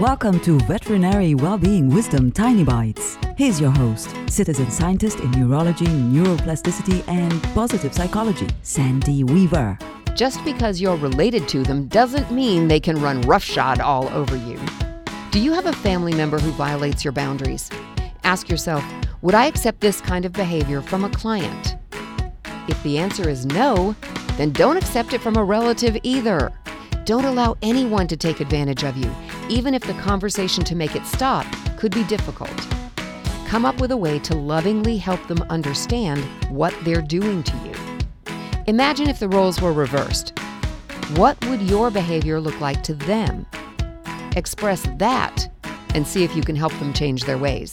Welcome to Veterinary Wellbeing Wisdom Tiny Bites. Here's your host, citizen scientist in neurology, neuroplasticity, and positive psychology, Sandy Weaver. Just because you're related to them doesn't mean they can run roughshod all over you. Do you have a family member who violates your boundaries? Ask yourself, would I accept this kind of behavior from a client? If the answer is no, then don't accept it from a relative either. Don't allow anyone to take advantage of you, even if the conversation to make it stop could be difficult. Come up with a way to lovingly help them understand what they're doing to you. Imagine if the roles were reversed. What would your behavior look like to them? Express that and see if you can help them change their ways.